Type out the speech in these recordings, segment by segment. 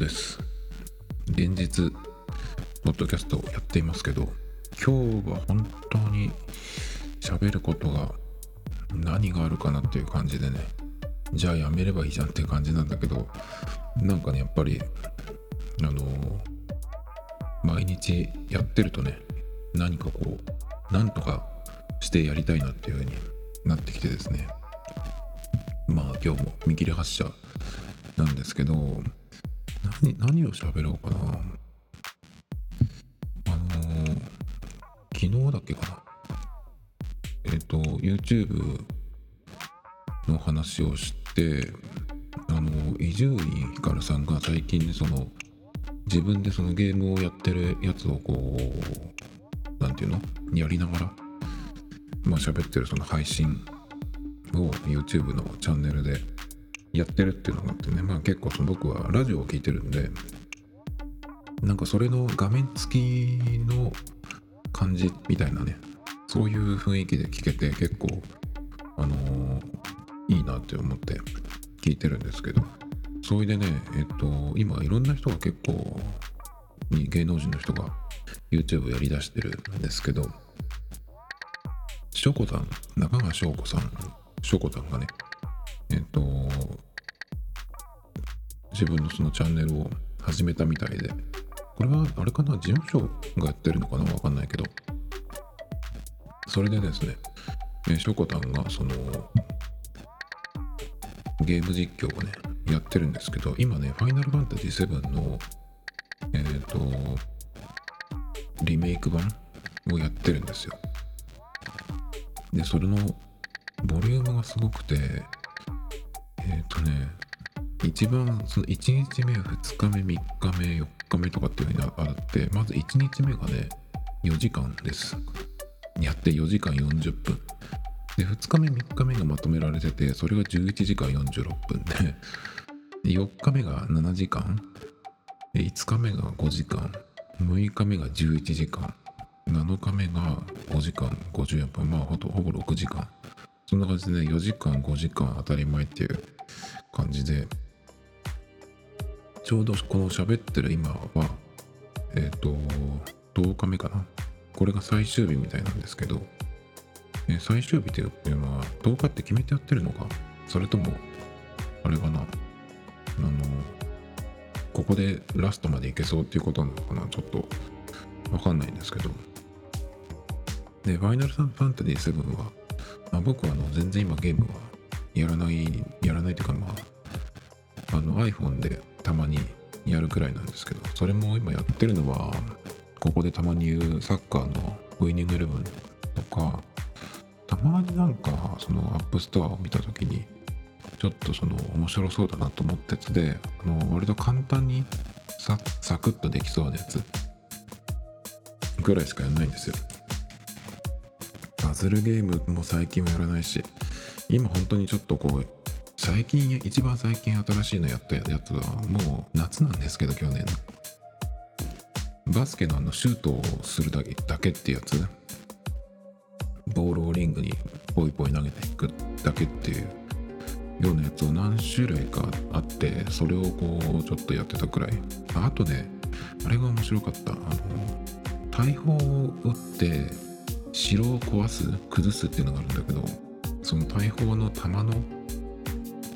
です。連日、ポッドキャストをやっていますけど、今日は本当に喋ることが何があるかなっていう感じでね、じゃあやめればいいじゃんっていう感じなんだけど、なんかね、やっぱり、あの毎日やってるとね、何かこう、なんとかしてやりたいなっていう風になってきてですね、まあ今日も見切り発車なんですけど何何を喋ろうかな。あのー昨日だっけかな。えっ、と YouTube の話をしてあの伊集院光さんが最近ねその自分でそのゲームをやってるやつをこうなんていうの？やりながらまあ喋ってるその配信を YouTube のチャンネルでやってるっていうのがあってね。まあ結構その僕はラジオを聞いてるんでなんかそれの画面付きの感じみたいなねそういう雰囲気で聞けて結構あのーいいなって思って聞いてるんですけど。それでねえっと今いろんな人が結構に芸能人の人が YouTube やりだしてるんですけど。しょこさん中川翔子さんしょこさんがねえっと自分のそのチャンネルを始めたみたいで。これはあれかな？事務所がやってるのかな？わかんないけど。それでですねえしょこたんがそのゲーム実況をねやってるんですけど今ねファイナルファンタジー7のえっ、とリメイク版をやってるんですよ。でそれのボリュームがすごくてえっ、とね一番その1日目2日目3日目4日目とかっていうふうにあってまず1日目がね4時間です。やって4時間40分。で2日目3日目がまとめられててそれが11時間46分。で4日目が7時間。5日目が5時間。6日目が11時間。7日目が5時間54分。まあほとほぼ6時間。そんな感じでね4時間5時間当たり前っていう感じでちょうどこの喋ってる今はえっ、と10日目かな。これが最終日みたいなんですけどえー最終日っていうのは10日って決めてやってるのか？それともあれかな？あのここでラストまでいけそうっていうことなのかな？ちょっとわかんないんですけど。でファイナルファンタジー7は、まあ、僕はあの全然今ゲームはやらないやらないというかまああの iPhone でたまにやるくらいなんですけどそれも今やってるのはここでたまに言うサッカーのウィニングイレブンとかたまになんかその App Store を見た時にちょっとその面白そうだなと思ったやつであの割と簡単にササクッとできそうなやつぐらいしかやらないんですよ。パズルゲームも最近はやらないし今本当にちょっとこう最近一番最近新しいのやったやつはもう夏なんですけど去年。バスケのあのシュートをするだけだけってやつ。ボールをリングにポイポイ投げていくだけっていう。ようなやつを何種類かあってそれをこうちょっとやってたくらい。あとねあれが面白かった。あの大砲を撃って城を壊す崩すっていうのがあるんだけどその大砲の弾の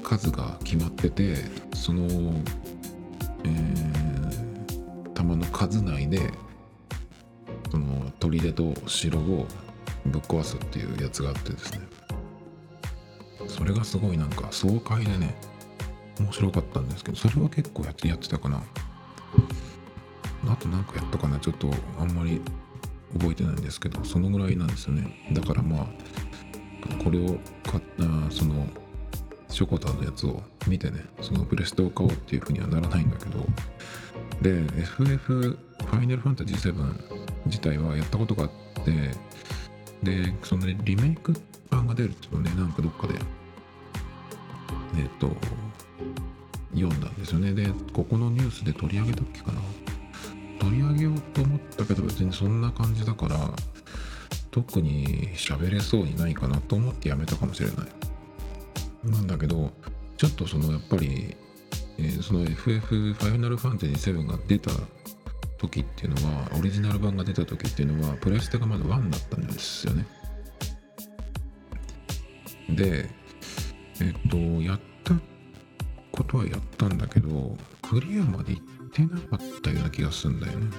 数が決まっててその、えー、弾の数内でその砦と城をぶっ壊すっていうやつがあってですね。それがすごいなんか爽快でね面白かったんですけどそれは結構やってやってたかな。あとなんかやったかな。ちょっとあんまり覚えてないんですけどそのぐらいなんですよね。だからまあこれを買ったそのショコタンのやつを見てねそのプレステを買おうっていうふうにはならないんだけどで FF ファイナルファンタジー7自体はやったことがあってでその、ね、リメイク版が出るっていうのねなんかどっかでえっ、と読んだんですよね。でここのニュースで取り上げたっけかな。取り上げようと思ったけど別にそんな感じだから特に喋れそうにないかなと思ってやめたかもしれない。なんだけどちょっとそのやっぱりえー、その FF ファイナルファンタジー7が出た時っていうのはオリジナル版が出た時っていうのはプレステがまだ1だったんですよね。でえっとやったことはやったんだけどクリアまで行ってなかったような気がするんだよね。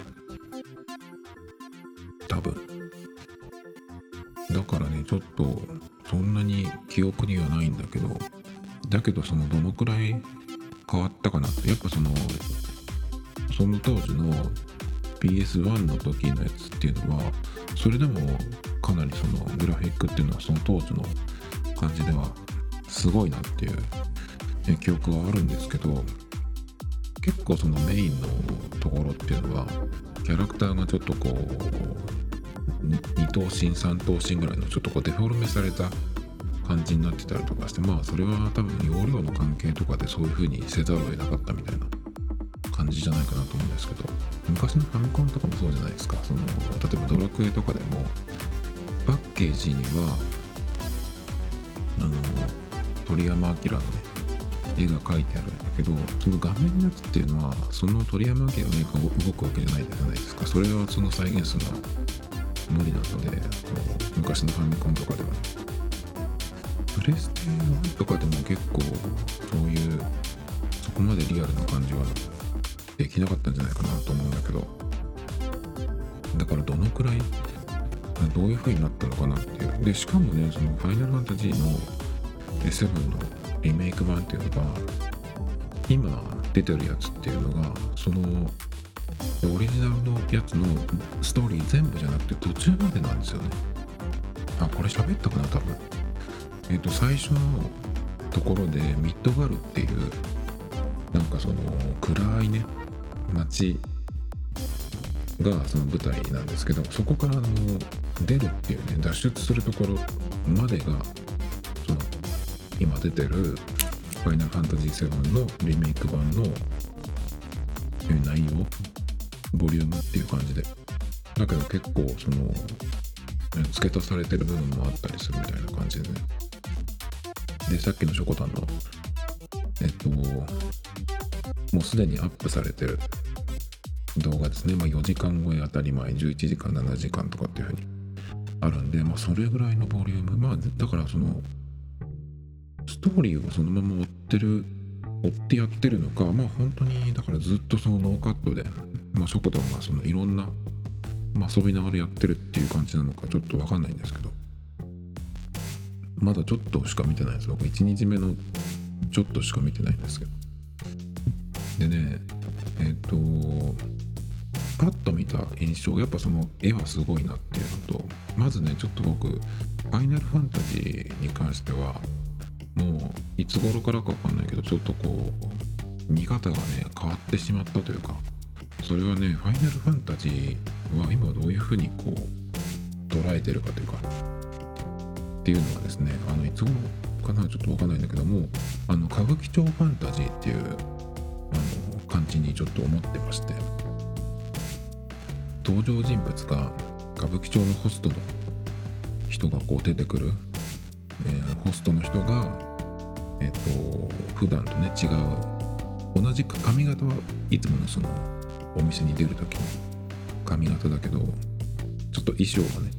多分。だからねちょっとそんなに記憶にはないんだけどだけどそのどのくらい変わったかな？ってやっぱそのその当時の PS1 の時のやつっていうのはそれでもかなりそのグラフィックっていうのはその当時の感じではすごいなっていう記憶はあるんですけど結構そのメインのところっていうのはキャラクターがちょっとこう2頭身3頭身ぐらいのちょっとこうデフォルメされた感じになってたりとかしてまあそれは多分容量の関係とかでそういう風にせざるを得なかったみたいな感じじゃないかなと思うんですけど昔のファミコンとかもそうじゃないですか。その例えばドラクエとかでもパッケージにはあの鳥山明のね絵が描いてあるんだけどその画面のやつっていうのはその鳥山明の絵が動くわけじゃないじゃないですか。それはその再現するのは無理なので昔のファミコンとかでは。プレステ1とかでも結構そういうそこまでリアルな感じはできなかったんじゃないかなと思うんだけど。だからどのくらいどういう風になったのかなっていう。でしかもねそのファイナルファンタジーの7のリメイク版っていうのが今出てるやつっていうのがそのオリジナルのやつのストーリー全部じゃなくて途中までなんですよね。あこれ喋ったかな多分。えっ、ー、と最初のところでミッドガルっていうなんかその暗いね街がその舞台なんですけどそこからあの出るっていうね脱出するところまでが今出てる「ファイナルファンタジー7」のリメイク版の内容ボリュームっていう感じで。だけど結構その付け足されてる部分もあったりするみたいな感じで。ねでさっきのショコタンのえっともうすでにアップされてる動画ですね、まあ、4時間超え当たり前11時間7時間とかっていうふうにあるんで、まあ、それぐらいのボリューム。まあだからそのストーリーをそのまま追ってる追ってやってるのかまあ本当にだからずっとそのノーカットで、まあ、ショコタンがそのいろんな、まあ、遊びながらやってるっていう感じなのかちょっとわかんないんですけどまだちょっとしか見てないです。僕1日目のちょっとしか見てないんですけど。でねえっ、ー、とパッと見た印象やっぱその絵はすごいなっていうのとまずねちょっと僕ファイナルファンタジーに関してはもういつ頃からかわかんないけどちょっとこう見方がね変わってしまったというかそれはねファイナルファンタジーは今どういうふうにこう捉えてるかというかっていうのはですねあのいつ頃かなちょっとわかんないんだけどもあの歌舞伎町ファンタジーっていうあの感じにちょっと思ってまして登場人物が歌舞伎町のホストの人がこう出てくる、えー、ホストの人がえっ、ー、と普段とね違う同じ髪型はいつものそのお店に出る時の髪型だけどちょっと衣装がね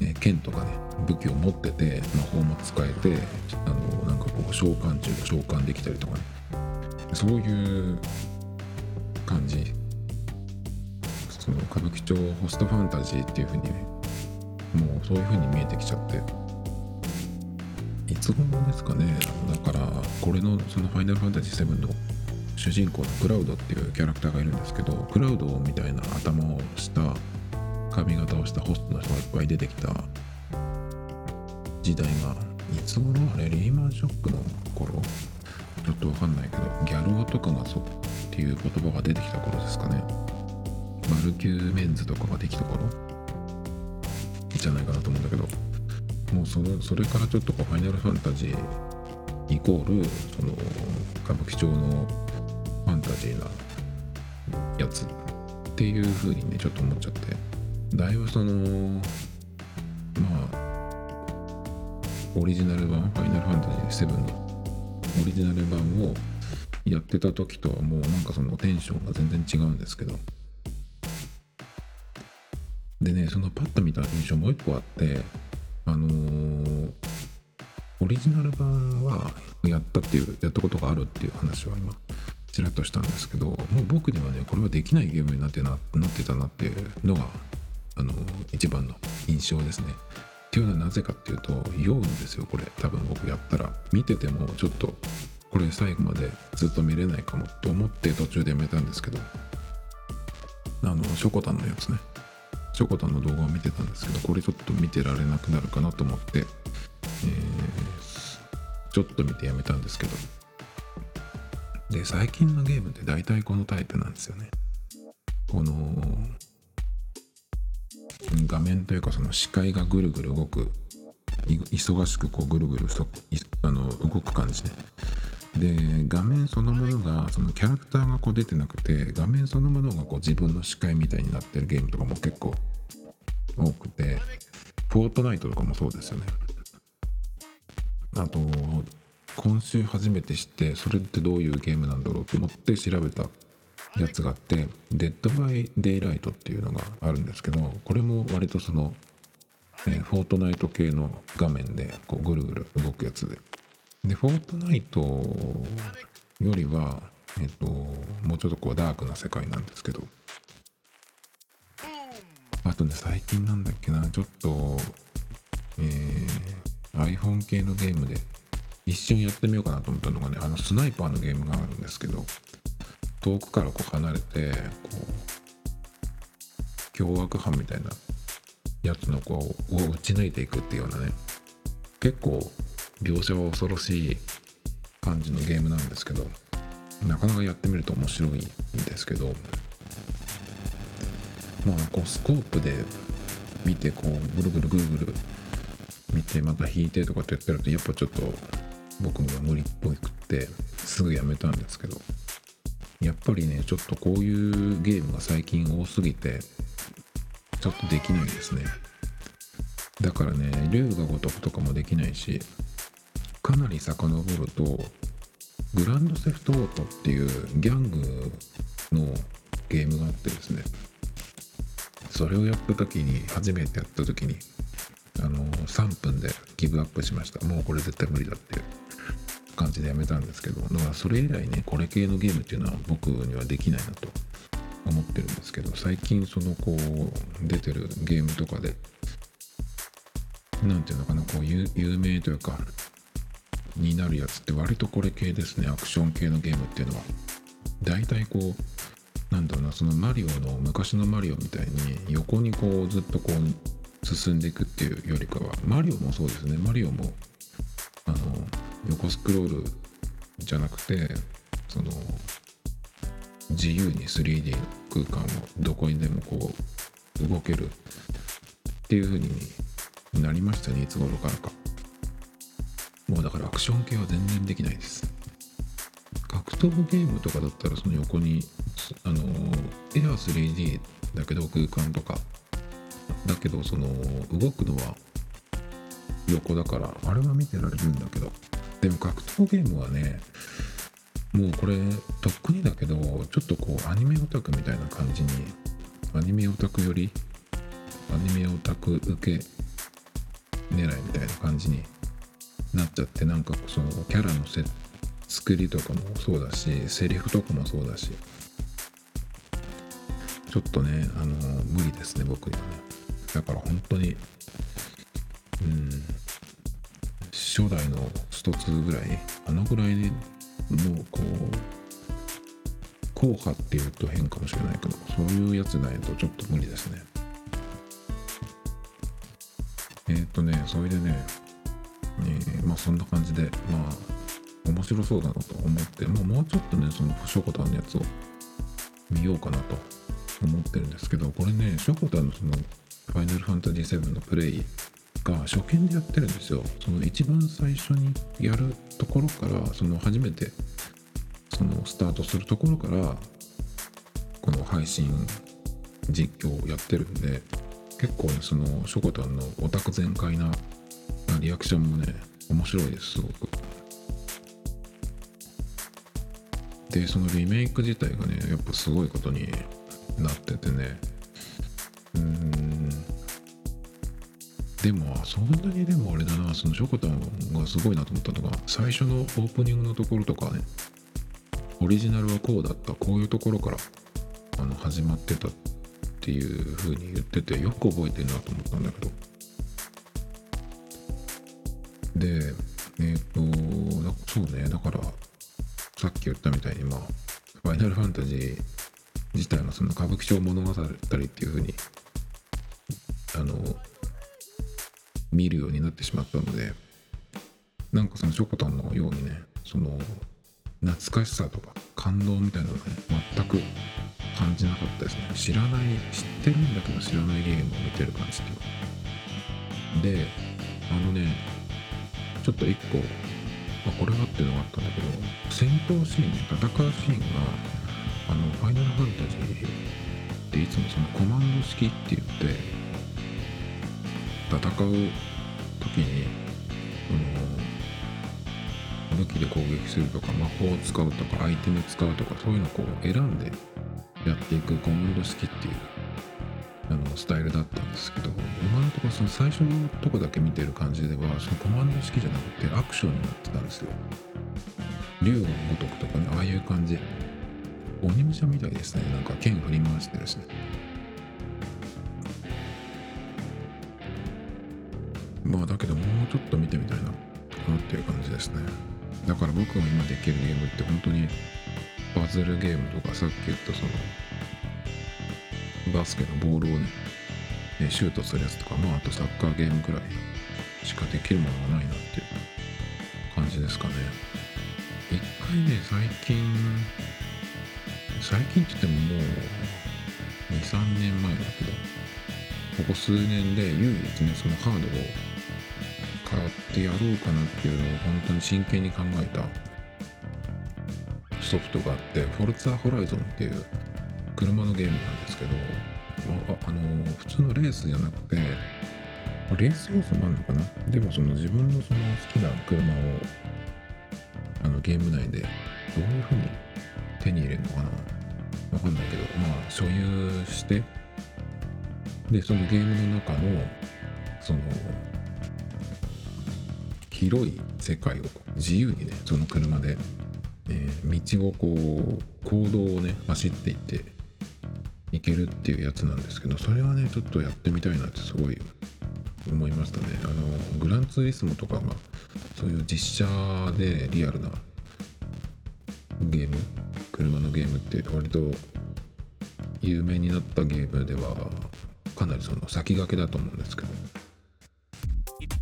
え剣とかね武器を持ってて魔法も使えてあのなんかこう召喚中召喚できたりとかね。そういう感じ。その歌舞伎町ホストファンタジーっていう風にねもうそういう風に見えてきちゃって。いつ頃ですかね。だからこれのそのファイナルファンタジー7の主人公のクラウドっていうキャラクターがいるんですけどクラウドみたいな頭をした髪型をしたホストの人がいっぱい出てきた時代がいつ頃？あれリーマンショックの頃？ちょっとわかんないけどギャル男とかがそうっていう言葉が出てきた頃ですかね。マルキューメンズとかができた頃？じゃないかなと思うんだけど。もうそのそれからちょっとこうファイナルファンタジーイコールその歌舞伎町のファンタジーなやつっていう風にねちょっと思っちゃって。だいぶそのまあオリジナル版ファイナルファンタジー7のオリジナル版をやってた時とはもうなんかそのテンションが全然違うんですけど。でねそのパッと見た印象もう一個あってあのーオリジナル版はやったっていうやったことがあるっていう話は今ちらっとしたんですけどもう僕にはねこれはできないゲームになってななってたなっていうのがあの一番の印象ですね。っていうのはなぜかっていうと酔うんですよこれ。多分僕やったら。見ててもちょっとこれ最後までずっと見れないかもと思って途中でやめたんですけどあのショコタンのやつね。ショコタンの動画を見てたんですけどこれちょっと見てられなくなるかなと思って、えー、ちょっと見てやめたんですけど。で最近のゲームって大体このタイプなんですよね。この画面というかその視界がぐるぐる動く忙しくこうぐるぐるあの動く感じね。で画面そのものがそのキャラクターがこう出てなくて画面そのものがこう自分の視界みたいになってるゲームとかも結構多くてフォートナイトとかもそうですよね。あと今週初めて知ってそれってどういうゲームなんだろうと思って調べたやつがあってデッドバイデイライトっていうのがあるんですけどこれも割とその、えー、フォートナイト系の画面でこうぐるぐる動くやつで。でフォートナイトよりはえっ、ともうちょっとこうダークな世界なんですけど。あとね最近なんだっけな。ちょっとえー、iPhone 系のゲームで一瞬やってみようかなと思ったのがねあのスナイパーのゲームがあるんですけど遠くからこう離れてこう凶悪犯みたいなやつの子を撃ち抜いていくっていうようなね結構描写は恐ろしい感じのゲームなんですけどなかなかやってみると面白いんですけどまあこうスコープで見てこうぐるぐるぐるぐる見てまた引いてとかってやってるとやっぱちょっと僕には無理っぽくってすぐやめたんですけどやっぱりねちょっとこういうゲームが最近多すぎてちょっとできないですね。だからね龍が如くとかもできないしかなり遡るとグランドセフトオートっていうギャングのゲームがあってですね。それをやった時に初めてやった時にあの3分でギブアップしました。もうこれ絶対無理だっていう感じでやめたんですけどだからそれ以来ねこれ系のゲームっていうのは僕にはできないなと。思ってるんですけど最近そのこう出てるゲームとかで何ていうのかなこう有名というかになるやつって割とこれ系ですね。アクション系のゲームっていうのは。大体こうなんだろうなそのマリオの昔のマリオみたいに横にこうずっとこう進んでいくっていうよりかはマリオもそうですね。マリオもあの横スクロールじゃなくてその自由に 3D 空間をどこにでもこう動けるっていう風になりましたねいつ頃からか。もうだからアクション系は全然できないです。格闘ゲームとかだったらその横にあのエア 3D だけど空間とか。だけどその動くのは横だからあれは見てられるんだけど。でも格闘ゲームはねもうこれとっくにだけどちょっとこうアニメオタクみたいな感じにアニメオタクより？アニメオタク受け狙いみたいな感じになっちゃってなんかそのキャラのせ作りとかもそうだしセリフとかもそうだし。ちょっとねあの無理ですね僕にはね。だから本当にうん初代の一つぐらいあのぐらいのこう硬派っていうと変かもしれないけどそういうやつないとちょっと無理ですね。えっ、とねそれでね、えー、まあそんな感じでまあ面白そうだなと思って、まあ、もうちょっとねそのショコタンのやつを見ようかなと思ってるんですけどこれねショコタンのそのファイナルファンタジー7のプレイが初見でやってるんですよ。その一番最初にやるところからその初めてそのスタートするところからこの配信実況をやってるんで結構ねそのしょこたんのオタク全開なリアクションもね面白いですすごく。でそのリメイク自体がねやっぱすごいことになっててね。うん。でもそんなにでもあれだなそのショコタンがすごいなと思ったのが最初のオープニングのところとかねオリジナルはこうだったこういうところからあの始まってたっていう風に言っててよく覚えてるなと思ったんだけど。でえっ、ー、とそうねだからさっき言ったみたいにまあファイナルファンタジー自体のその歌舞伎町物語っていう風にあの見るようになってしまったのでなんかそのショコタンのようにねその懐かしさとか感動みたいなのがね全く感じなかったですね。知らない知ってるんだけど知らないゲームを見てる感じっていうであのねちょっと一個、まあ、これはっていうのがあったんだけど戦闘シーンね戦うシーンがあのファイナルファンタジーっていつもそのコマンド式って言って戦う時にその武器で攻撃するとか魔法を使うとかアイテム使うとかそういうのをこう選んでやっていくコマンド式っていう。のスタイルだったんですけど今のところその最初のとこだけ見てる感じではそのコマンド式じゃなくてアクションになってたんですよ。竜が如くとかねああいう感じ。鬼武者みたいですね。なんか剣振り回してるしね。まあだけどもうちょっと見てみたいなっていう感じですね。だから僕が今できるゲームって本当にバズルゲームとかさっき言ったそのバスケのボールをねシュートするやつとかまああとサッカーゲームくらいしかできるものがないなっていう感じですかね。一回ね最近最近って言ってももう23年前だけどここ数年で唯一ねそのハードを買ってやろうかなっていうのを本当に真剣に考えたソフトがあってフォルツァホライゾンっていう車のゲームなんですけどああの普通のレースじゃなくてレース要素もあるのかな？でもその自分のその好きな車をあのゲーム内でどういうふうに手に入れるのかな？わかんないけどまあ所有してでそのゲームの中のその広い世界を自由にねその車で、えー、道をこう行動をね走っていっていけるっていうやつなんですけどそれはねちょっとやってみたいなってすごい思いましたね。あのグランツーリスモとかがそういう実写でリアルなゲーム車のゲームって割と有名になったゲームではかなりその先駆けだと思うんですけど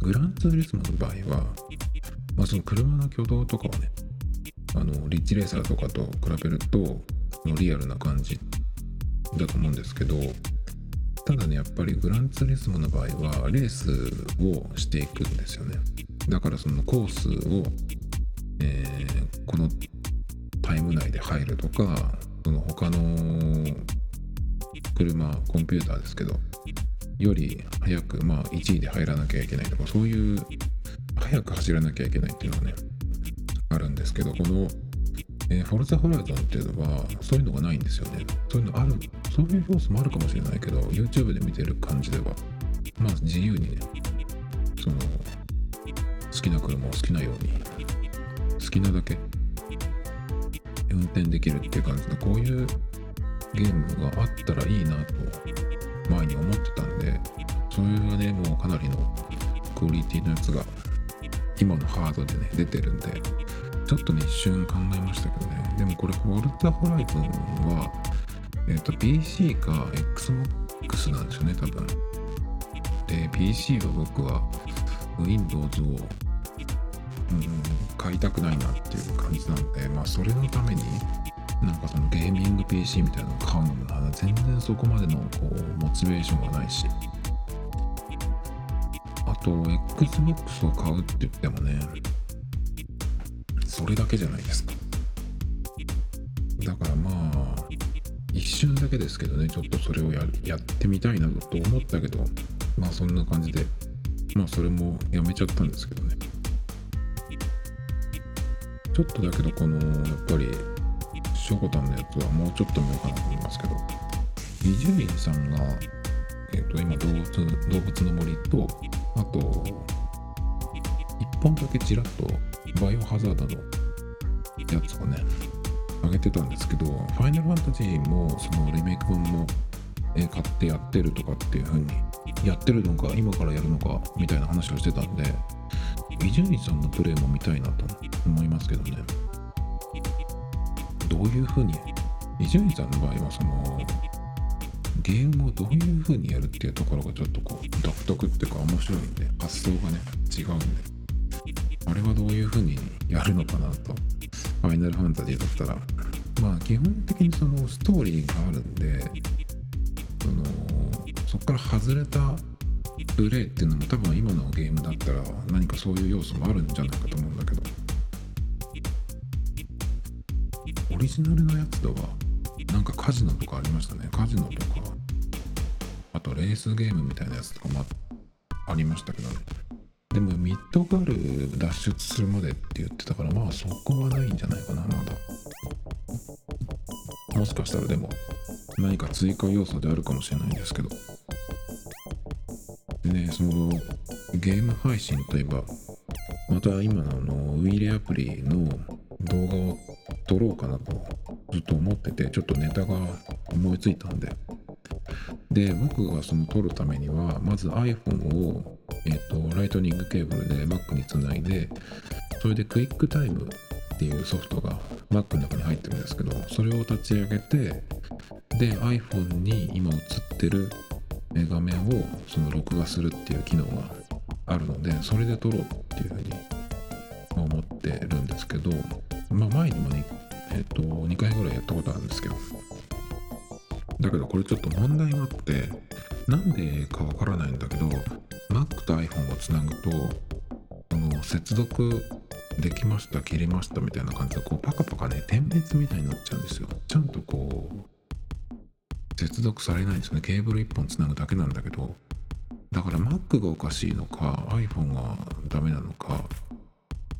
グランツーリスモの場合は、まあ、その車の挙動とかはねあのリッチレーサーとかと比べるとリアルな感じだと思うんですけどただねやっぱりグランツーリスモの場合はレースをしていくんですよね。だからそのコースを、えー、このタイム内で入るとかその他の車コンピューターですけどより早くまあ1位で入らなきゃいけないとかそういう早く走らなきゃいけないっていうのはねあるんですけどこの、えー、フォルザホライゾンっていうのはそういうのがないんですよね。そういうのあるそういう要素もあるかもしれないけど YouTube で見てる感じではまあ自由にねその好きな車を好きなように好きなだけ運転できるっていう感じのこういうゲームがあったらいいなと前に思ってたんでそれがねもうかなりのクオリティのやつが今のハードでね出てるんでちょっとね一瞬考えましたけどね。でもこれフォルタホライゾンはえっ、と PC か XBOX なんですよね多分。で PC は僕は Windows を、うん、買いたくないなっていう感じなのでまあそれのためになんかそのゲーミング PC みたいなのを買うのも全然そこまでのこうモチベーションがないし。あと XBOX を買うって言ってもねそれだけじゃないですか。だからまあ一瞬だけですけどねちょっとそれをややってみたいなと思ったけどまあそんな感じでまあそれもやめちゃったんですけどね。ちょっとだけどこのやっぱりしょこたんのやつはもうちょっと見ようかなと思いますけど伊集院さんが、えー、と今動物動物の森とあと1本だけちらっとバイオハザードのやつをね上げてたんですけどファイナルファンタジーもそのリメイク版も、え買ってやってるとかっていう風にやってるのか今からやるのかみたいな話をしてたんで伊集院さんのプレイも見たいなと思いますけどね。どういう風に伊集院さんの場合はそのゲームをどういう風にやるっていうところがちょっとこう独特っていうか面白いんで発想がね違うんで。あれはどういう風にやるのかなと。ファイナルファンタジーだったら。まあ基本的にそのストーリーがあるんでそのそこから外れたプレイっていうのも多分今のゲームだったら何かそういう要素もあるんじゃないかと思うんだけど。オリジナルのやつではなんかカジノとかありましたね。カジノとかあとレースゲームみたいなやつとかもあありましたけどね。でもミッドガル脱出するまでって言ってたからまあそこはないんじゃないかなまだもしかしたらでも何か追加要素であるかもしれないんですけどでねそのゲーム配信といえばまた今のあのウィーレアプリの動画を撮ろうかなとずっと思っててちょっとネタが思いついたんでで僕がその撮るためにはまず iPhone を、えっとライトニングケーブルで Mac につないでそれでクイックタイムっていうソフトが Mac の中に入ってるんですけどそれを立ち上げてで iPhone に今映ってる画面をその録画するっていう機能があるのでそれで撮ろうっていうふうに思ってるんですけどまあ前にもねえっ、と2回ぐらいやったことあるんですけど。だけどこれちょっと問題があってなんでかわからないんだけど Mac と iPhone をつなぐとこの接続できました切れましたみたいな感じでこうパカパカね点滅みたいになっちゃうんですよ。ちゃんとこう接続されないんですね。ケーブル1本つなぐだけなんだけど。だから Mac がおかしいのか iPhone がダメなのか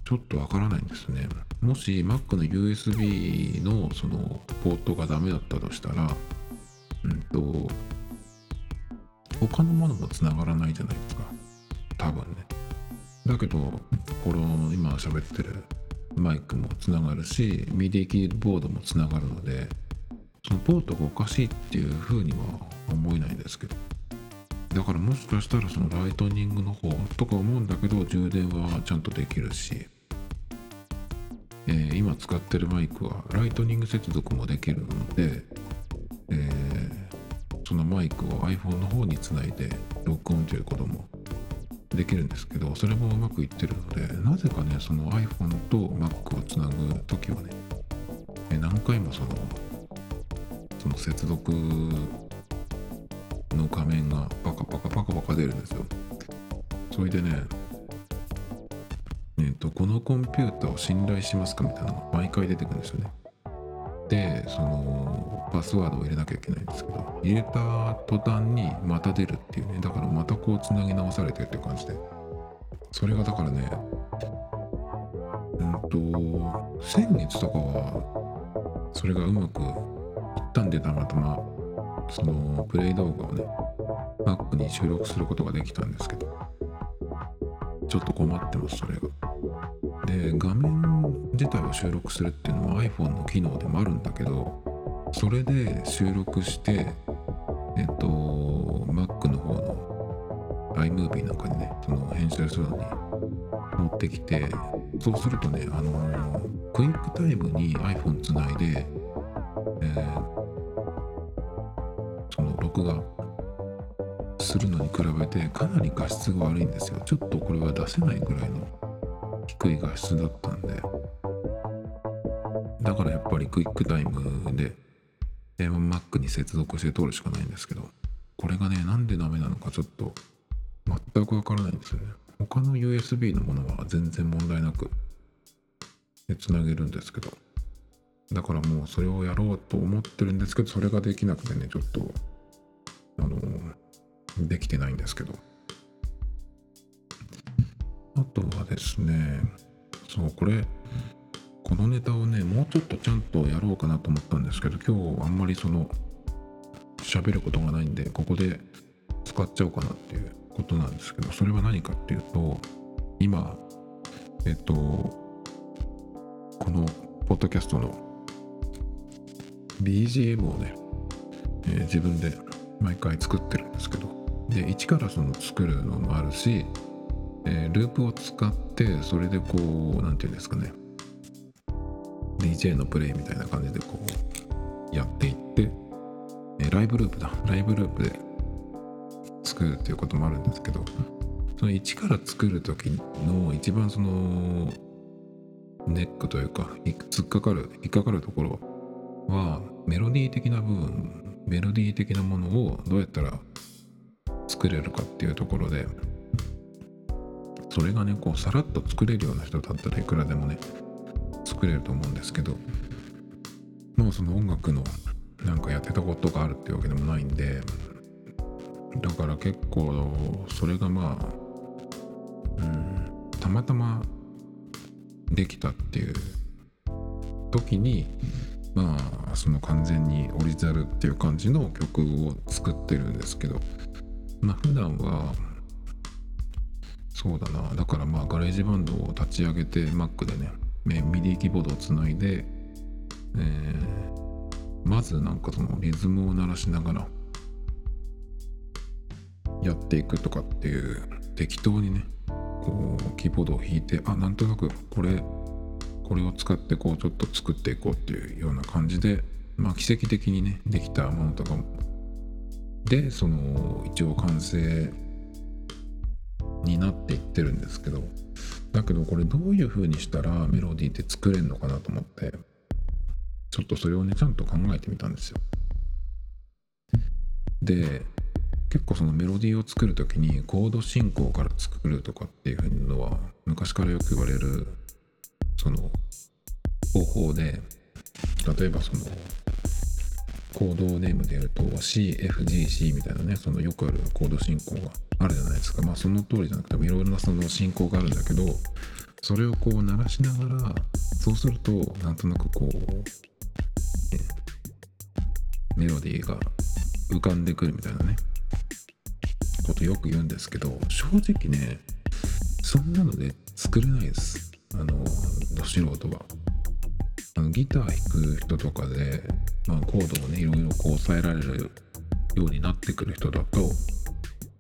ちょっとわからないんですね。もし Mac の USB のそのポートがダメだったとしたらうんと他のものもつながらないじゃないですか。多分ね。だけどこの今喋ってるマイクもつながるし MIDI キーボードもつながるのでそのポートがおかしいっていうふうには思えないんですけど。だからもしかしたらそのライトニングの方とか思うんだけど充電はちゃんとできるし、えー今使ってるマイクはライトニング接続もできるので、えーそのマイクを iPhone の方につないで録音ということもできるんですけどそれもうまくいってるのでなぜかねその iPhone と Mac をつなぐ時はね何回もそのその接続の画面がパカパカパカパカ出るんですよ。それでねえっとこのコンピューターを信頼しますかみたいなのが毎回出てくるんですよね。でそのパスワードを入れなきゃいけないんですけど入れた途端にまた出るっていうねだからまたこうつなぎ直されてっていう感じで。それがだからねうんと先月とかはそれがうまくいったんでたまたまそのプレイ動画をね Mac に収録することができたんですけどちょっと困ってますそれが。で画面自体を収録するっていうのは iPhone の機能でもあるんだけどそれで収録してえっと Mac の方の iMovie なんかにねその編集するのに持ってきてそうするとねあのクイックタイムに iPhone つないで、えーその録画するのに比べてかなり画質が悪いんですよ。ちょっとこれは出せないぐらいの低い画質だったんで。だからやっぱりクイックタイムでえー Mac に接続して通るしかないんですけどこれがねなんでダメなのかちょっと全くわからないんですよね。他の USB のものは全然問題なくつなげるんですけど。だからもうそれをやろうと思ってるんですけどそれができなくてねちょっとあのできてないんですけど。あとはですねそうこれこのネタをねもうちょっとちゃんとやろうかなと思ったんですけど今日あんまりその喋ることがないんでここで使っちゃおうかなっていうことなんですけどそれは何かっていうと今えっとこのポッドキャストの BGM をね、えー自分で毎回作ってるんですけどで一からその作るのもあるし、えーループを使ってそれでこう何て言うんですかね DJ のプレイみたいな感じでこうやっていって、えライブループだ。ライブループで作るっていうこともあるんですけどその一から作る時の一番そのネックというか突っかかる引っかかるところはメロディー的な部分メロディー的なものをどうやったら作れるかっていうところでそれがねこうさらっと作れるような人だったらいくらでもね作れると思うんですけどまあその音楽のなんかやってたことがあるっていうわけでもないんでだから結構それがまあうんたまたまできたっていう時にまあその完全にオリジナルっていう感じの曲を作ってるんですけどまあ普段はそうだな。だからまあ GarageBand を立ち上げて Mac でねミディキーボードをつないで、えーまずなんかそのリズムを鳴らしながらやっていくとかっていう適当にねこうキーボードを弾いてあなんとなくこれこれを使ってこうちょっと作っていこうっていうような感じでまあ奇跡的にねできたものとかも。でその一応完成になっていってるんですけど。だけどこれどういう風にしたらメロディーって作れるのかなと思ってちょっとそれをねちゃんと考えてみたんですよ。で結構そのメロディーを作る時にコード進行から作るとかっていう風のは昔からよく言われるその方法で例えばそのコードネームでやると CFGC みたいなねそのよくあるコード進行があるじゃないですか。まあその通りじゃなくてもいろいろなその進行があるんだけどそれをこう鳴らしながらそうするとなんとなくこう、ねメロディーが浮かんでくるみたいなねことよく言うんですけど正直ねそんなので作れないです。あのど素人は。あのギター弾く人とかで、まあ、コードをねいろいろこう抑えられるようになってくる人だと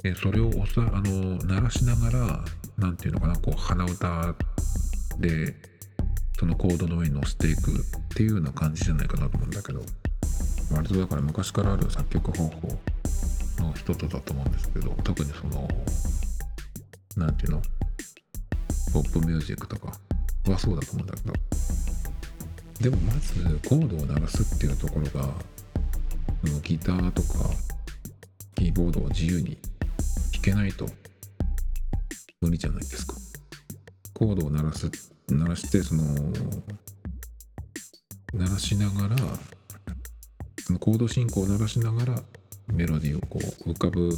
でそれを押さあの鳴らしながらなんていうのかなこう鼻歌でそのコードの上に乗せていくっていうような感じじゃないかなと思うんだけど割とだから昔からある作曲方法の一つだと思うんですけど特にそのなんていうのポップミュージックとかはそうだと思うんだけどでもまずコードを鳴らすっていうところがギターとかキーボードを自由に弾けないと無理じゃないですか。コードを鳴らす鳴らしてその鳴らしながらそのコード進行を鳴らしながらメロディーをこう浮かぶ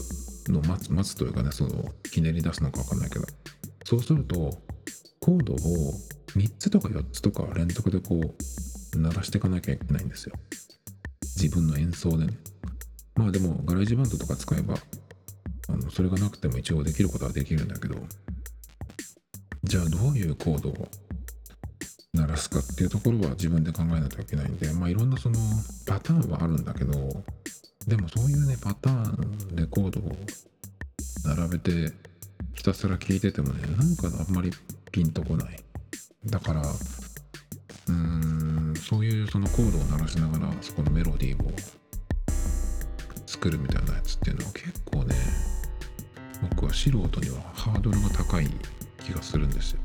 のを待つ待つというかねそのひねり出すのか分かんないけど。そうするとコードを3つとか4つとか連続でこう鳴らしていかなきゃいけないんですよ。自分の演奏でね。まあでも GarageBand とか使えばあのそれがなくても一応できることはできるんだけどじゃあどういうコードを鳴らすかっていうところは自分で考えないといけないんでまあいろんなそのパターンはあるんだけどでもそういうねパターンでコードを並べてひたすら聴いててもねなんかあんまりピンとこない。だからうーんそういうそのコードを鳴らしながらそこのメロディーを作るみたいなやつっていうのは結構ね僕は素人にはハードルが高い気がするんですよ。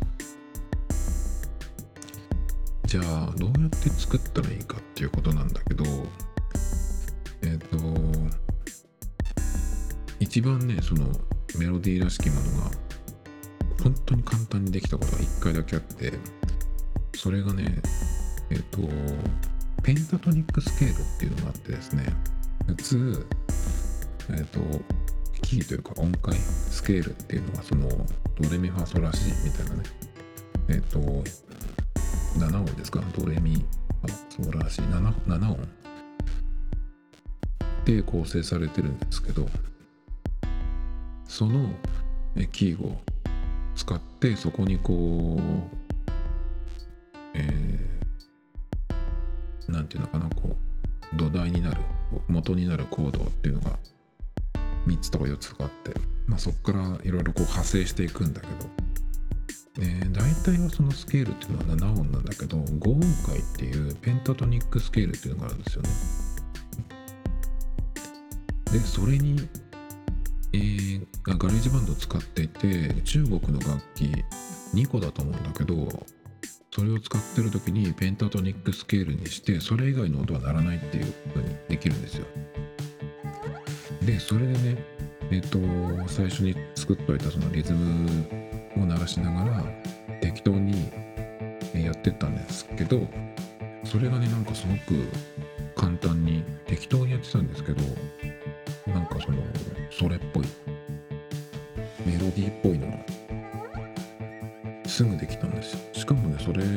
じゃあどうやって作ったらいいかっていうことなんだけどえっ、と一番ねそのメロディーらしきものが本当に簡単にできたことが1回だけあってそれがねえっ、とペンタトニックスケールっていうのがあってですね普通えっ、とキーというか音階スケールっていうのがそのドレミファソラシみたいなねえっ、と7音ですか？ドレミファソラシ 7, 7音。で構成されてるんですけどそのキーを使ってそこにこうえー、なんていうのかなこう土台になる元になるコードっていうのが3つとか4つがあって、まあ、そこからいろいろこう派生していくんだけど、えー、大体はそのスケールっていうのは7音なんだけど5音階っていうペンタトニックスケールっていうのがあるんですよね。でそれに、えー、 GarageBand を使っていて中国の楽器2個だと思うんだけどそれを使ってる時にペンタトニックスケールにしてそれ以外の音は鳴らないっていう風にできるんですよ。でそれでねえっ、ー、と最初に作っといたそのリズムを鳴らしながら適当にやってったんですけどそれがねなんかすごく簡単に適当にやってたんですけどなんかそのそれっぽい。メロディーっぽいのがすぐできたんですよ。しかもねそれ結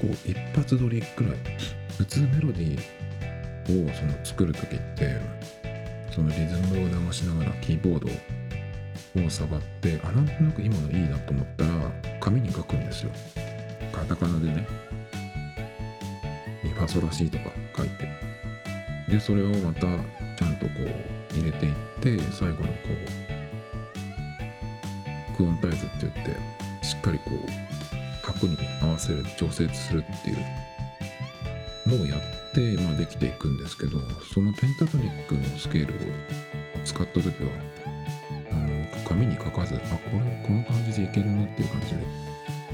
構一発撮りくらい。普通メロディーをその作る時ってそのリズムを流しながらキーボードを触ってあなんとなく今のいいなと思ったら紙に書くんですよ。カタカナでね。ミファソラシーとか書いて。でそれをまたちゃんとこう入れていって最後のこうクオンタイズって言ってしっかりこう拍に合わせる調節するっていうのをやって、まあ、できていくんですけどそのペンタトニックのスケールを使った時はあの紙に書かずあこれこの感じでいけるなっていう感じで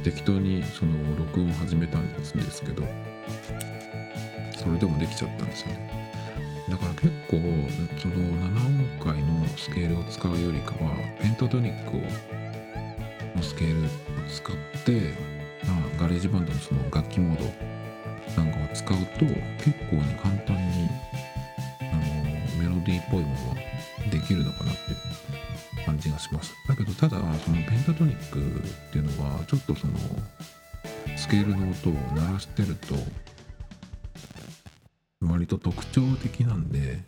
適当にその録音を始めたんですけどそれでもできちゃったんですよね。だから結構その7音階のスケールを使うよりかはペンタトニックをのスケールを使って、まあ、 GarageBand のその楽器モードなんかを使うと結構ね簡単にあのメロディーっぽいものはできるのかなっていう感じがします。だけどただそのペンタトニックっていうのはちょっとそのスケールの音を鳴らしてるとと特徴的なんで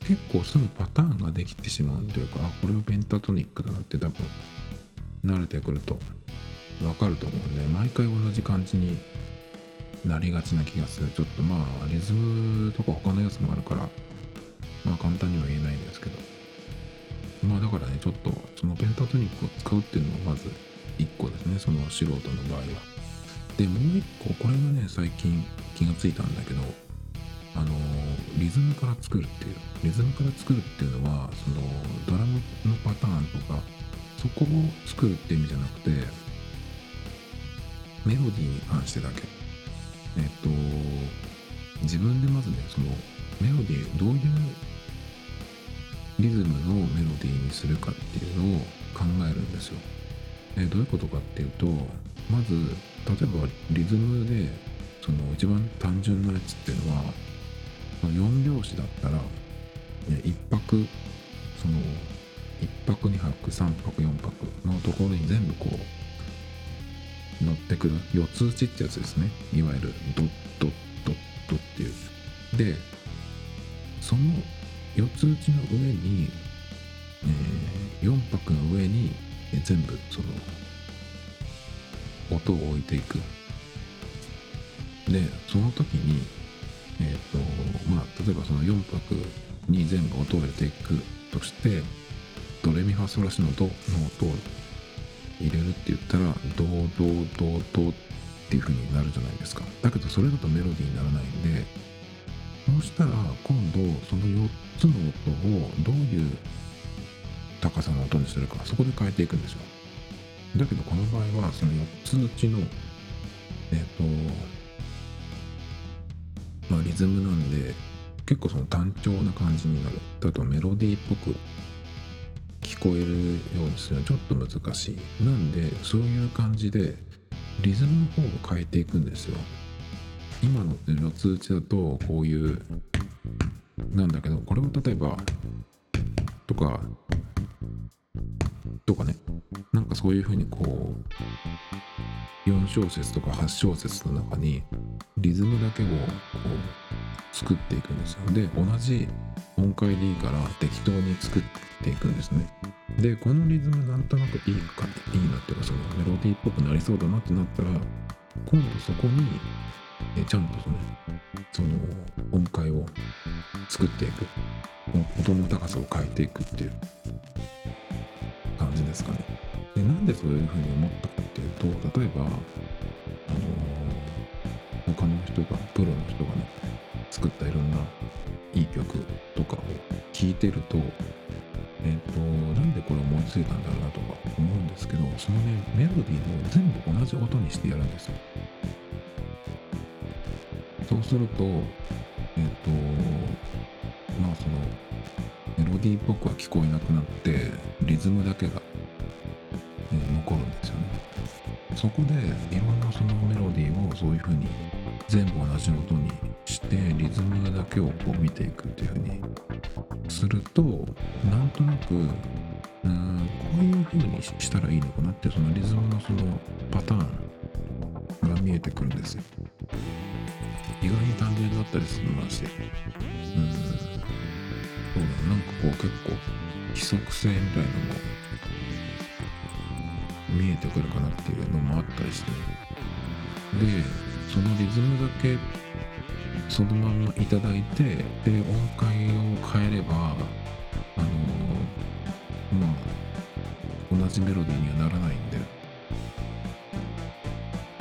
結構すぐパターンができてしまうというかあこれはペンタトニックだなって多分慣れてくると分かると思うんで毎回同じ感じになりがちな気がする。ちょっとまあリズムとか他のやつもあるからまあ簡単には言えないんですけど。まあだからねちょっとそのペンタトニックを使うっていうのがまず1個ですねその素人の場合は。でもう1個これがね最近気がついたんだけどあのリズムから作るっていうリズムから作るっていうのはそのドラムのパターンとかそこを作るって意味じゃなくてメロディーに関してだけえっと自分でまずねそのメロディーどういうリズムのメロディーにするかっていうのを考えるんですよ。えどういうことかっていうとまず例えばリズムでその一番単純なやつっていうのはその4拍子だったら1拍その1泊2泊3泊4泊のところに全部こう乗ってくる4つ打ちってやつですね。いわゆるドッドッドッドっていう。でその4つ打ちの上に、えー、4泊の上に全部その音を置いていく。でその時にえっ、ー、とまあ例えばその4拍に全部音を入れていくとしてドレミファソラシのドの音を入れるって言ったらドドドドっていう風になるじゃないですか。だけどそれだとメロディーにならないんでそうしたら今度その4つの音をどういう高さの音にするかそこで変えていくんですよ。だけどこの場合はその4つのうちのえっ、ー、とまあリズムなんで結構その単調な感じになる。だとメロディーっぽく聞こえるようにするのはちょっと難しい。なんでそういう感じでリズムの方を変えていくんですよ。今の4つ打ちだとこういうなんだけどこれを例えばとかとかね。なんかそういうふうにこう4小節とか8小節の中にリズムだけをこう作っていくんですよ。で同じ音階でいいから適当に作っていくんですね。でこのリズムなんとなくいいかいいなっていうかそのメロディーっぽくなりそうだなってなったら今度そこにえちゃんとそのその音階を作っていく。音の高さを変えていくっていう感じですかね。でなんでそういうふうに思ったかっていうと例えばあの他の人がプロの人がね作ったいろんないい曲とかを聴いてるとえっ、となんでこれ思いついたんだろうなとか思うんですけどそのねメロディーを全部同じ音にしてやるんですよ。そうするとえっ、とまあそのメロディーっぽくは聞こえなくなってリズムだけが、そこでいろんなそのメロディーをそういう風に全部同じ音にしてリズムだけをこう見ていくっていう風にするとなんとなくうーんこういう風にしたらいいのかなってそのリズムのそのパターンが見えてくるんですよ。意外に単純だったりするのだし。うん。そうだなんかこう結構規則性みたいなのも見えてくるかなっていうのもあったりして。でそのリズムだけそのままいただいてで音階を変えればあのまあ同じメロディーにはならないんで。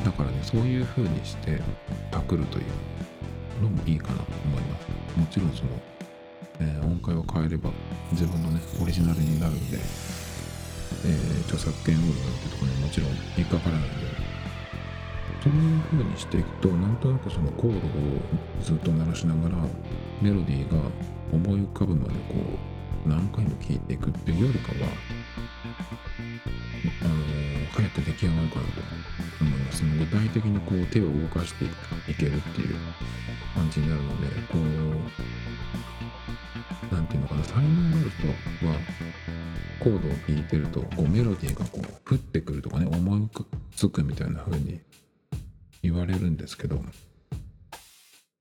だからねそういう風にしてパクるというのもいいかなと思います。もちろんその、えー音階を変えれば自分のねオリジナルになるんで、えー著作権運動ってところにもちろん引っかからないんでそういう風にしていくとなんとなくそのコードをずっと鳴らしながらメロディーが思い浮かぶまでこう何回も聴いていくっていうよりかはあのー早く出来上がるかなと思いますその具体的にこう手を動かしていけるっていう感じになるのでこうなんていうのかな才能がある人はコードを弾いてるとこうメロディーがこう降ってくるとかね思いつくみたいな風に言われるんですけど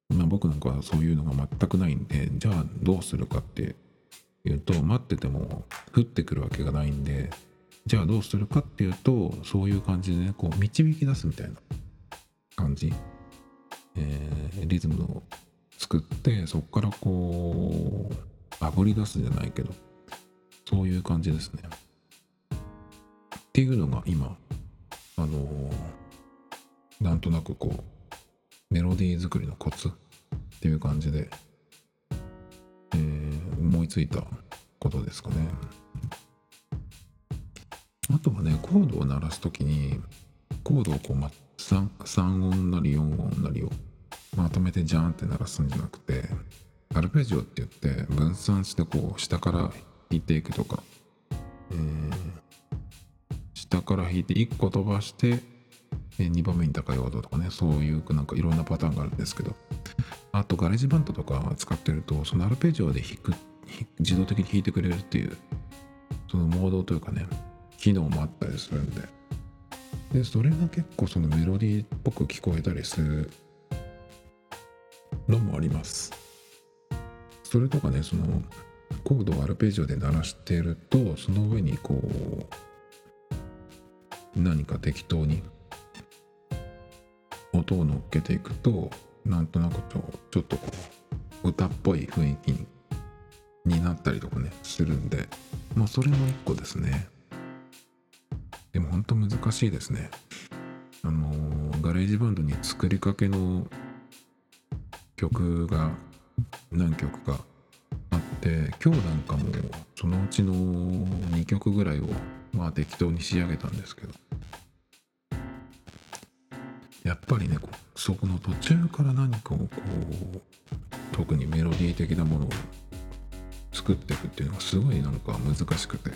まあ僕なんかはそういうのが全くないんでじゃあどうするかっていうと待ってても降ってくるわけがないんでじゃあどうするかっていうとそういう感じでねこう導き出すみたいな感じ、えリズムを作ってそこからこうあぶり出すじゃないけどそういう感じですねっていうのが今あのーなんとなくこうメロディー作りのコツっていう感じで、えー思いついたことですかね。あとはね、コードを鳴らすときに、コードをこう、ま、3, 3音なり4音なりをまとめてジャーンって鳴らすんじゃなくて、アルペジオって言って分散してこう、下から弾いていくとか、えー下から弾いて1個飛ばして、え2番目に高い音とかね、そういうなんかいろんなパターンがあるんですけど、あと GarageBand とか使ってると、そのアルペジオで弾く、自動的に弾いてくれるっていう、そのモードというかね、機能もあったりするんで。で、それが結構そのメロディーっぽく聞こえたりするのもあります。それとかね、そのコードをアルペジオで鳴らしていると、その上にこう、何か適当に音を乗っけていくと、なんとなくちょっとこう、歌っぽい雰囲気にになったりとかね、するんで、まあそれも一個ですね。でも本当難しいですね。あのーガレージバンドに作りかけの曲が何曲かあって今日なんかもそのうちの2曲ぐらいをまあ適当に仕上げたんですけど。やっぱりねこそこの途中から何かをこう特にメロディー的なものを作っていくっていうのがすごいなんか難しくて。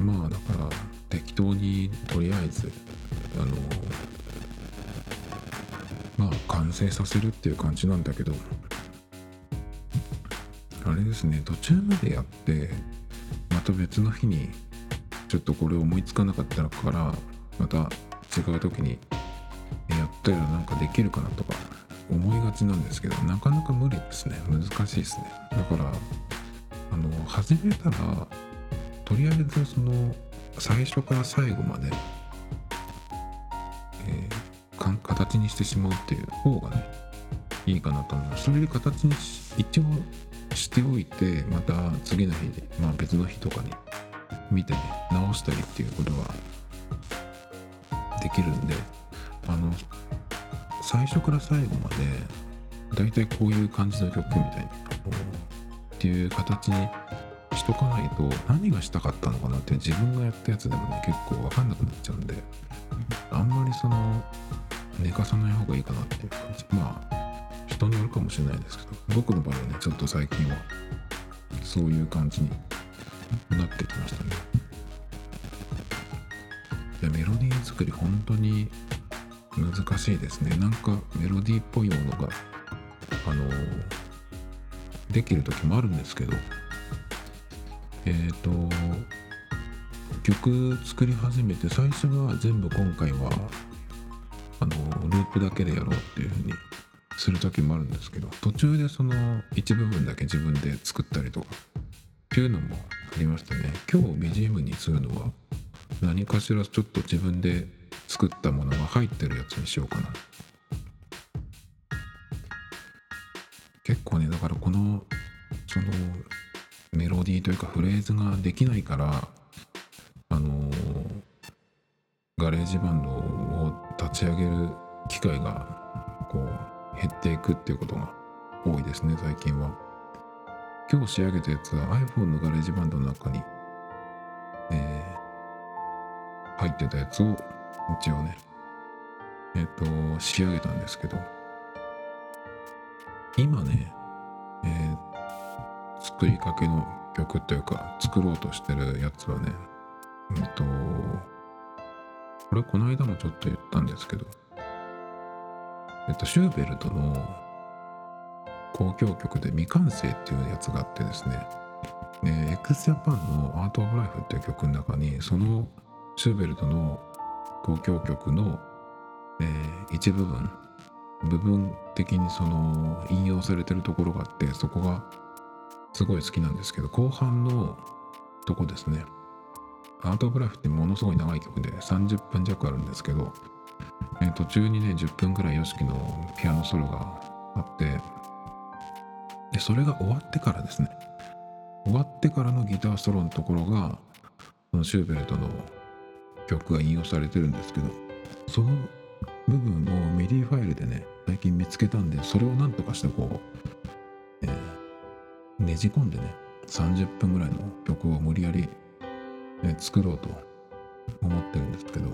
まあだから適当にとりあえずあのまあ完成させるっていう感じなんだけど。あれですね途中までやってまた別の日にちょっとこれ思いつかなかったからまた違う時にやったらなんかできるかなとか思いがちなんですけどなかなか無理ですね。難しいですね。だからあの始めたらとりあえずその最初から最後まで、えー、形にしてしまうっていう方がねいいかなと思います。それで形に一応しておいてまた次の日で、まあ、別の日とかに見てね直したりっていうことはできるんであの最初から最後までだいたいこういう感じの曲みたいなっていう形にしとかないと何がしたかったのかなって自分がやったやつでもね結構分かんなくなっちゃうんであんまりその寝かさない方がいいかなっていう感じ。まあ人によるかもしれないですけど僕の場合はねちょっと最近はそういう感じになってきましたね。いやメロディー作り本当に難しいですね。なんかメロディーっぽいものがあのできる時もあるんですけどえっ、ー、と曲作り始めて最初は全部今回はあのループだけでやろうっていう風にする時もあるんですけど途中でその一部分だけ自分で作ったりとかっていうのもありましたね。今日 BGM にするのは何かしらちょっと自分で作ったものが入ってるやつにしようかな。結構ねだからこのそのメロディーというかフレーズができないからあのー、 GarageBand を立ち上げる機会がこう減っていくっていうことが多いですね最近は。今日仕上げたやつは iPhone の GarageBand の中に、えー、入ってたやつを一応ねえっ、ー、と仕上げたんですけど。今ね、えー、作りかけの曲というか作ろうとしてるやつはねえっとこれこの間もちょっと言ったんですけどえっとシューベルトの交響曲で未完成っていうやつがあってですね。で x ジャパンのアート・オブ・ライフっていう曲の中にそのシューベルトの交響曲の、えー、一部分部分的にその引用されてるところがあってそこがすごい好きなんですけど後半のとこですね。 ART OF LIFE ってものすごい長い曲で30分弱あるんですけど、えー、途中にね10分ぐらい YOSHIKI のピアノソロがあってでそれが終わってからですね。終わってからのギターソロのところがそのシューベルトの曲が引用されてるんですけどその部分を MIDI ファイルでね最近見つけたんでそれをなんとかしてこうねじ込んでね30分ぐらいの曲を無理やり、ね、作ろうと思ってるんですけど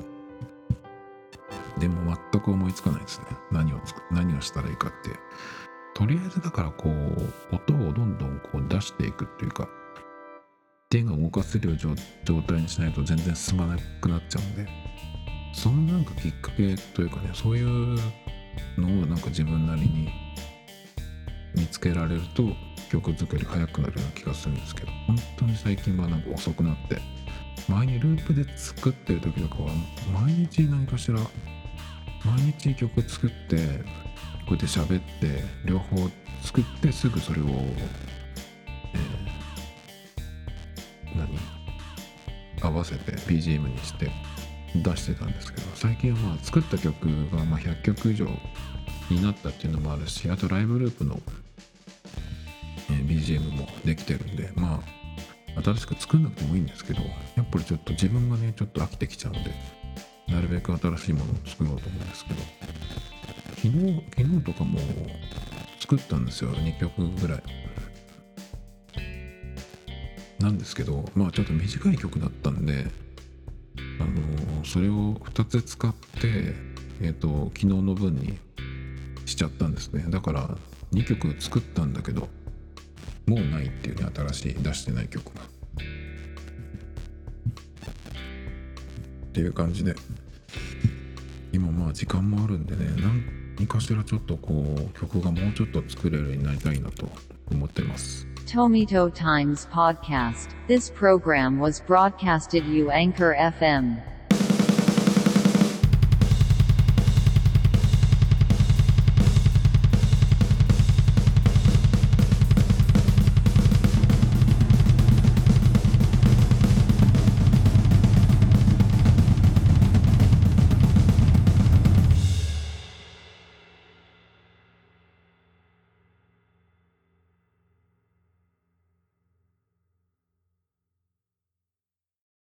でも全く思いつかないですね。何を何をしたらいいかって。とりあえずだからこう音をどんどんこう出していくっていうか手が動かせる状態にしないと全然進まなくなっちゃうんでそのなんかきっかけというかねそういうのをなんか自分なりに見つけられると曲作り早くなるような気がするんですけど本当に最近はなんか遅くなって前にループで作ってる時とかは毎日何かしら毎日曲作ってこうやって喋って両方作ってすぐそれを、えー、何？合わせて BGM にして出してたんですけど最近はまあ作った曲がま100曲以上になったっていうのもあるしあとライブループのえ BGM もできてるんでまあ新しく作んなくてもいいんですけどやっぱりちょっと自分がねちょっと飽きてきちゃうんでなるべく新しいものを作ろうと思うんですけど昨日昨日とかも作ったんですよ。2曲ぐらい。なんですけどまあちょっと短い曲だったんであのそれを2つ使ってえっ、ー、と昨日の分にしちゃったんですね。だから2曲作ったんだけどもうないっていうね新しい出してない曲が。っていう感じで。今まあ時間もあるんでね何かしらちょっとこう曲がもうちょっと作れるようになりたいなと思ってます Tomito Times Podcast This program was broadcasted you Anchor FM